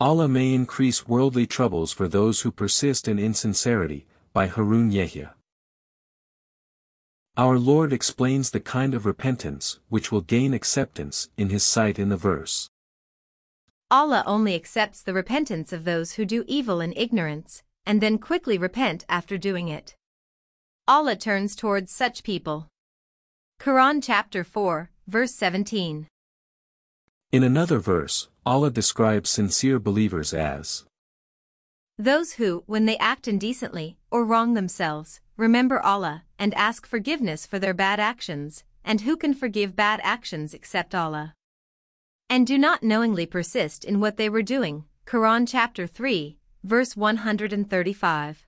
Allah may increase worldly troubles for those who persist in insincerity, by Harun Yahya. Our Lord explains the kind of repentance which will gain acceptance in His sight in the verse. Allah only accepts the repentance of those who do evil in ignorance, and then quickly repent after doing it. Allah turns towards such people. Quran chapter 4, verse 17. In another verse, Allah describes sincere believers as Those who, when they act indecently, or wrong themselves, remember Allah, and ask forgiveness for their bad actions, and who can forgive bad actions except Allah? And do not knowingly persist in what they were doing. Quran chapter 3, verse 135.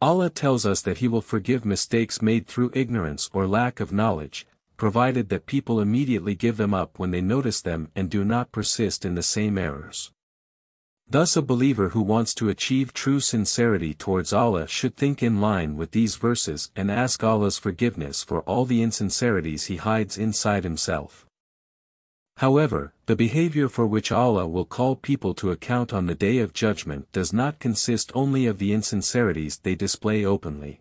Allah tells us that He will forgive mistakes made through ignorance or lack of knowledge, provided that people immediately give them up when they notice them and do not persist in the same errors. Thus a believer who wants to achieve true sincerity towards Allah should think in line with these verses and ask Allah's forgiveness for all the insincerities he hides inside himself. However, the behavior for which Allah will call people to account on the Day of Judgment does not consist only of the insincerities they display openly.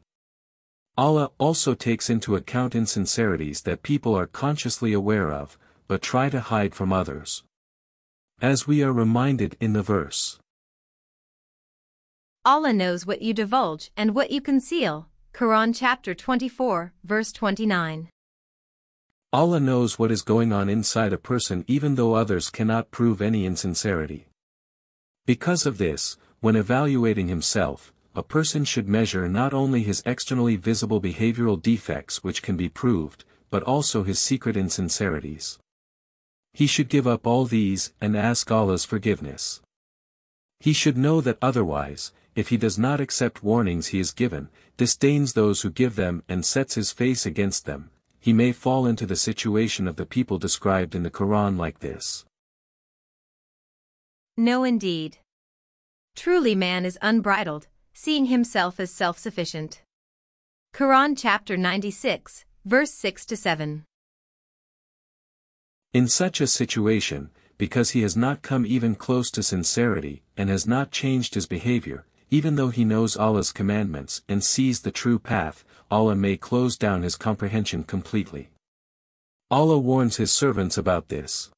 Allah also takes into account insincerities that people are consciously aware of, but try to hide from others. As we are reminded in the verse. Allah knows what you divulge and what you conceal. Quran chapter 24, verse 29. Allah knows what is going on inside a person even though others cannot prove any insincerity. Because of this, when evaluating himself, a person should measure not only his externally visible behavioral defects which can be proved, but also his secret insincerities. He should give up all these and ask Allah's forgiveness. He should know that otherwise, if he does not accept warnings he is given, disdains those who give them and sets his face against them, he may fall into the situation of the people described in the Quran like this. No indeed. Truly man is unbridled, seeing himself as self-sufficient. Quran chapter 96, verse 6 to 7. In such a situation, because he has not come even close to sincerity, and has not changed his behavior, even though he knows Allah's commandments and sees the true path, Allah may close down his comprehension completely. Allah warns his servants about this.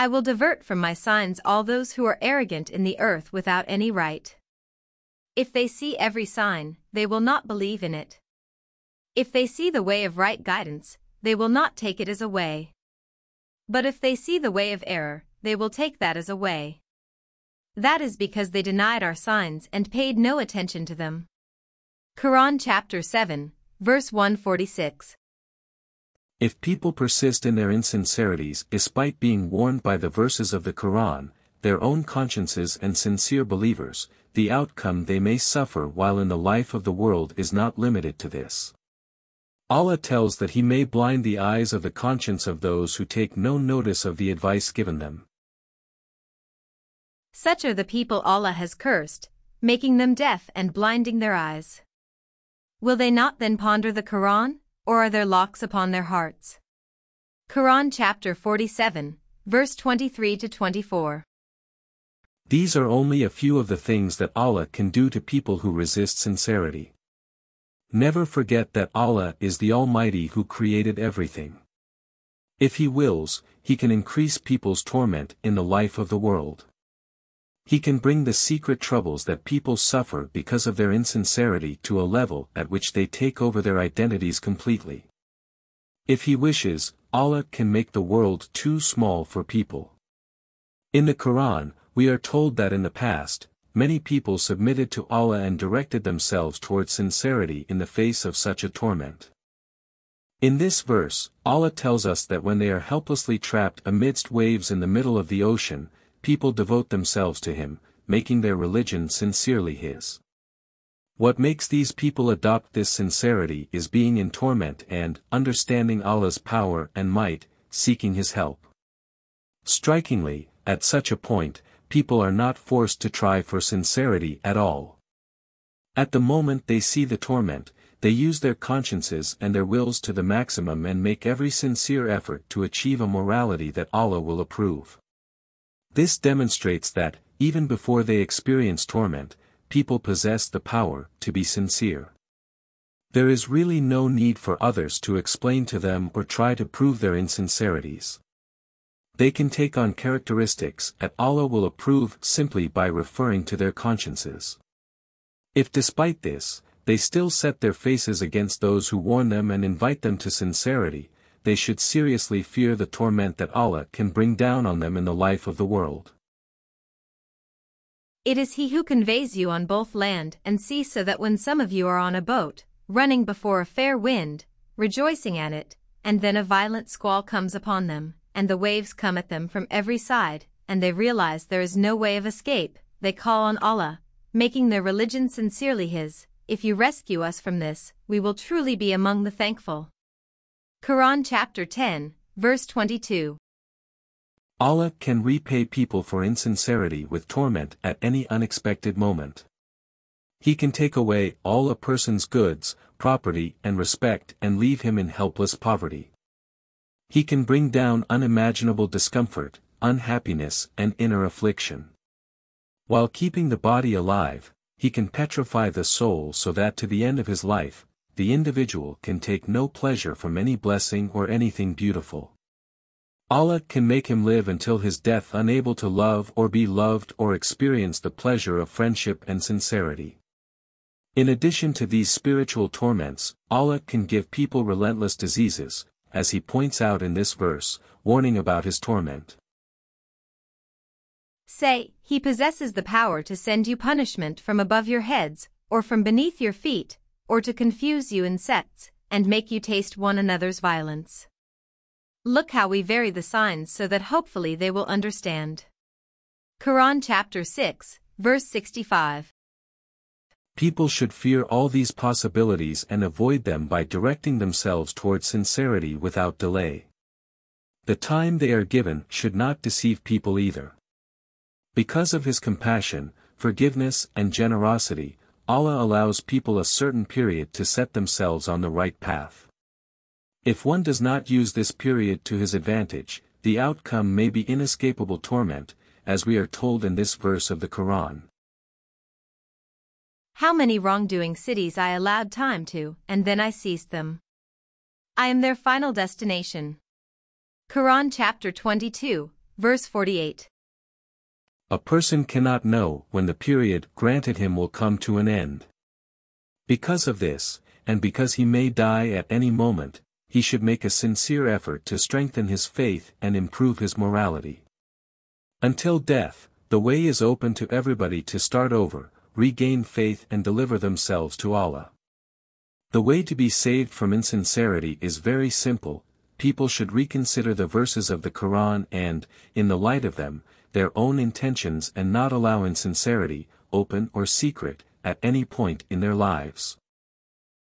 I will divert from my signs all those who are arrogant in the earth without any right. If they see every sign, they will not believe in it. If they see the way of right guidance, they will not take it as a way. But if they see the way of error, they will take that as a way. That is because they denied our signs and paid no attention to them. Quran chapter 7, verse 146. If people persist in their insincerities despite being warned by the verses of the Quran, their own consciences and sincere believers, the outcome they may suffer while in the life of the world is not limited to this. Allah tells that He may blind the eyes of the conscience of those who take no notice of the advice given them. Such are the people Allah has cursed, making them deaf and blinding their eyes. Will they not then ponder the Quran? Or are there locks upon their hearts? Quran chapter 47, verse 23 to 24. These are only a few of the things that Allah can do to people who resist sincerity. Never forget that Allah is the Almighty who created everything. If He wills, He can increase people's torment in the life of the world. He can bring the secret troubles that people suffer because of their insincerity to a level at which they take over their identities completely. If he wishes, Allah can make the world too small for people. In the Quran, we are told that in the past, many people submitted to Allah and directed themselves towards sincerity in the face of such a torment. In this verse, Allah tells us that when they are helplessly trapped amidst waves in the middle of the ocean, people devote themselves to him, making their religion sincerely his. What makes these people adopt this sincerity is being in torment and, understanding Allah's power and might, seeking his help. Strikingly, at such a point, people are not forced to try for sincerity at all. At the moment they see the torment, they use their consciences and their wills to the maximum and make every sincere effort to achieve a morality that Allah will approve. This demonstrates that, even before they experience torment, people possess the power to be sincere. There is really no need for others to explain to them or try to prove their insincerities. They can take on characteristics that Allah will approve simply by referring to their consciences. If despite this, they still set their faces against those who warn them and invite them to sincerity, they should seriously fear the torment that Allah can bring down on them in the life of the world. It is He who conveys you on both land and sea so that when some of you are on a boat, running before a fair wind, rejoicing at it, and then a violent squall comes upon them, and the waves come at them from every side, and they realize there is no way of escape, they call on Allah, making their religion sincerely His, if you rescue us from this, we will truly be among the thankful. Quran chapter 10, verse 22. Allah can repay people for insincerity with torment at any unexpected moment. He can take away all a person's goods, property and respect and leave him in helpless poverty. He can bring down unimaginable discomfort, unhappiness and inner affliction. While keeping the body alive, he can petrify the soul so that to the end of his life, the individual can take no pleasure from any blessing or anything beautiful. Allah can make him live until his death unable to love or be loved or experience the pleasure of friendship and sincerity. In addition to these spiritual torments, Allah can give people relentless diseases, as he points out in this verse, warning about his torment. Say, He possesses the power to send you punishment from above your heads, or from beneath your feet, or to confuse you in sects, and make you taste one another's violence. Look how we vary the signs so that hopefully they will understand. Quran chapter 6, verse 65. People should fear all these possibilities and avoid them by directing themselves towards sincerity without delay. The time they are given should not deceive people either. Because of his compassion, forgiveness and generosity, Allah allows people a certain period to set themselves on the right path. If one does not use this period to his advantage, the outcome may be inescapable torment, as we are told in this verse of the Quran. How many wrongdoing cities I allowed time to, and then I seized them. I am their final destination. Quran chapter 22, verse 48. A person cannot know when the period granted him will come to an end. Because of this, and because he may die at any moment, he should make a sincere effort to strengthen his faith and improve his morality. Until death, the way is open to everybody to start over, regain faith and deliver themselves to Allah. The way to be saved from insincerity is very simple, people should reconsider the verses of the Quran and, in the light of them, their own intentions and not allow insincerity, open or secret, at any point in their lives.